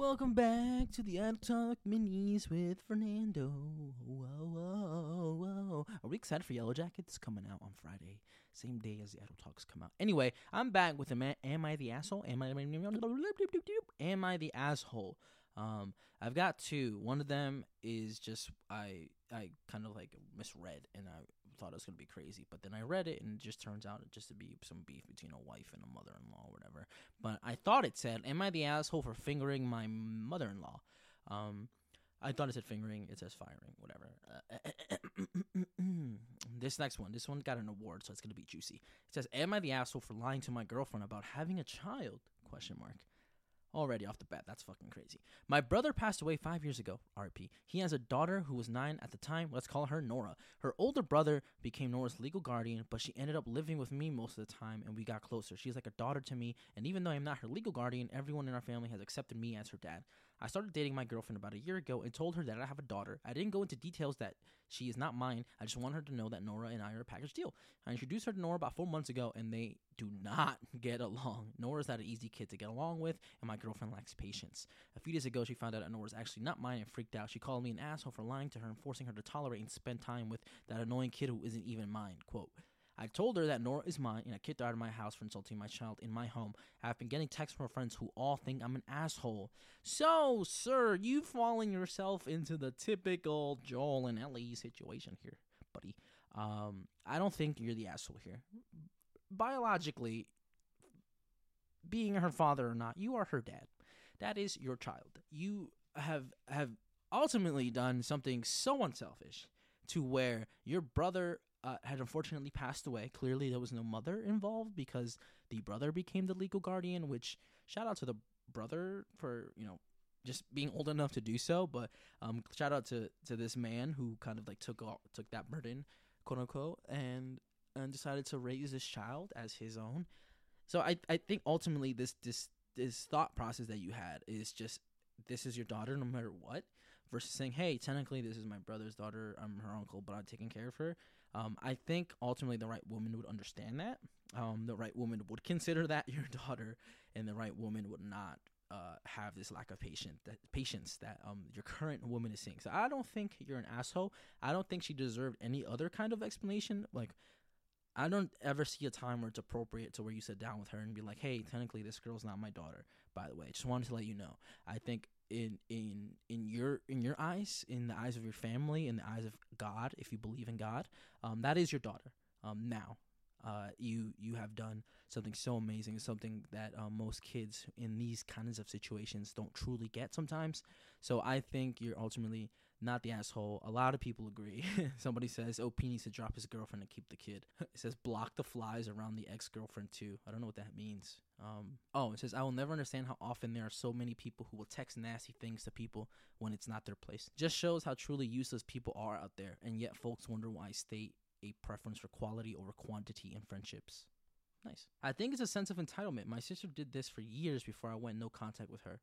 Welcome back to the Adult Talk Minis with Fernando. Whoa, whoa, whoa. Are we excited for Yellowjackets coming out on Friday? Same day as the Adult Talks come out. Anyway, I'm back with the man. Am I the Asshole? Am I, am I the Asshole? Um, I've got two. One of them is just I I kind of like misread and I thought it was gonna be crazy, but then I read it and it just turns out just to be some beef between a wife and a mother-in-law or whatever. But I thought it said, "Am I the asshole for fingering my mother-in-law?" Um, I thought it said fingering. It says firing. Whatever. Uh, this next one, this one got an award, so it's gonna be juicy. It says, "Am I the asshole for lying to my girlfriend about having a child?" Question mark. Already off the bat, that's fucking crazy. My brother passed away five years ago, RP. He has a daughter who was nine at the time. Let's call her Nora. Her older brother became Nora's legal guardian, but she ended up living with me most of the time and we got closer. She's like a daughter to me, and even though I'm not her legal guardian, everyone in our family has accepted me as her dad. I started dating my girlfriend about a year ago and told her that I have a daughter. I didn't go into details that she is not mine. I just want her to know that Nora and I are a package deal. I introduced her to Nora about four months ago, and they do not get along. Nora's not an easy kid to get along with, and my girlfriend lacks patience. A few days ago, she found out that Nora's actually not mine and freaked out. She called me an asshole for lying to her and forcing her to tolerate and spend time with that annoying kid who isn't even mine. Quote. I told her that Nora is mine and I kicked her out of my house for insulting my child in my home. I've been getting texts from her friends who all think I'm an asshole. So, sir, you've fallen yourself into the typical Joel and Ellie situation here, buddy. Um, I don't think you're the asshole here. Biologically, being her father or not, you are her dad. That is your child. You have have ultimately done something so unselfish to where your brother uh, had unfortunately passed away. Clearly, there was no mother involved because the brother became the legal guardian. Which shout out to the brother for you know just being old enough to do so. But um, shout out to to this man who kind of like took all, took that burden, quote unquote, and and decided to raise this child as his own. So I I think ultimately this this this thought process that you had is just this is your daughter no matter what versus saying hey technically this is my brother's daughter i'm her uncle but i'm taking care of her um, I think ultimately the right woman would understand that. Um, the right woman would consider that your daughter, and the right woman would not uh, have this lack of patience that patience that um, your current woman is seeing. So I don't think you're an asshole. I don't think she deserved any other kind of explanation. Like I don't ever see a time where it's appropriate to where you sit down with her and be like, "Hey, technically this girl's not my daughter." By the way, just wanted to let you know. I think in in in your in your eyes, in the eyes of your family, in the eyes of God, if you believe in God, um, that is your daughter. Um, now, uh, you you have done something so amazing, something that um, most kids in these kinds of situations don't truly get sometimes. So I think you're ultimately not the asshole. A lot of people agree. Somebody says, "Oh, P needs to drop his girlfriend and keep the kid." it says, "Block the flies around the ex-girlfriend too." I don't know what that means. Um, oh, it says, "I will never understand how often there are so many people who will text nasty things to people when it's not their place." Just shows how truly useless people are out there, and yet folks wonder why I state a preference for quality over quantity in friendships. Nice. I think it's a sense of entitlement. My sister did this for years before I went no contact with her.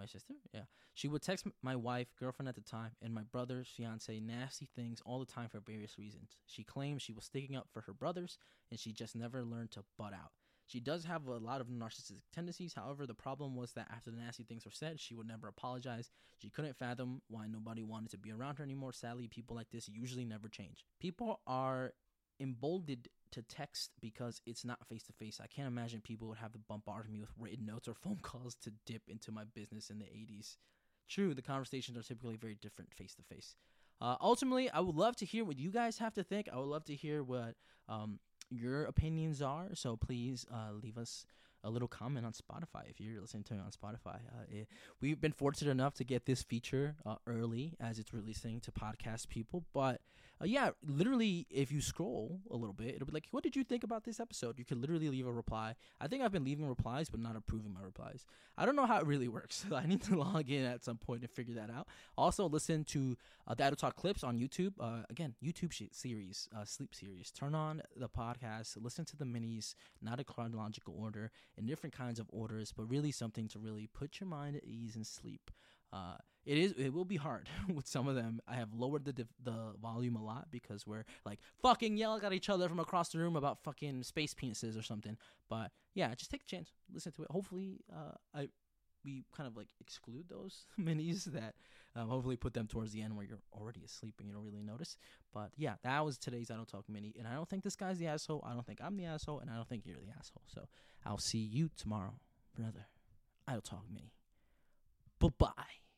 My sister? Yeah. She would text my wife, girlfriend at the time, and my brother's fiance nasty things all the time for various reasons. She claims she was sticking up for her brothers and she just never learned to butt out. She does have a lot of narcissistic tendencies. However, the problem was that after the nasty things were said, she would never apologize. She couldn't fathom why nobody wanted to be around her anymore. Sadly, people like this usually never change. People are emboldened to text because it's not face to face. I can't imagine people would have to bombard me with written notes or phone calls to dip into my business in the 80s. True, the conversations are typically very different face to face. Ultimately, I would love to hear what you guys have to think. I would love to hear what um, your opinions are. So please uh, leave us a little comment on Spotify if you're listening to me on Spotify. Uh, it, we've been fortunate enough to get this feature uh, early as it's releasing to podcast people, but uh, yeah, literally, if you scroll a little bit, it'll be like, "What did you think about this episode?" You can literally leave a reply. I think I've been leaving replies, but not approving my replies. I don't know how it really works. I need to log in at some point and figure that out. Also, listen to uh, Dad Talk clips on YouTube. Uh, again, YouTube series, uh, sleep series. Turn on the podcast, listen to the minis, not a chronological order, in different kinds of orders, but really something to really put your mind at ease and sleep. Uh, it is it will be hard with some of them. I have lowered the div- the volume a lot because we're like fucking yelling at each other from across the room about fucking space penises or something. But yeah, just take a chance, listen to it. Hopefully, uh, I we kind of like exclude those minis that um, hopefully put them towards the end where you're already asleep and you don't really notice. But yeah, that was today's Idle Talk mini. And I don't think this guy's the asshole. I don't think I'm the asshole. And I don't think you're the asshole. So I'll see you tomorrow for another Idle Talk mini. Bye bye.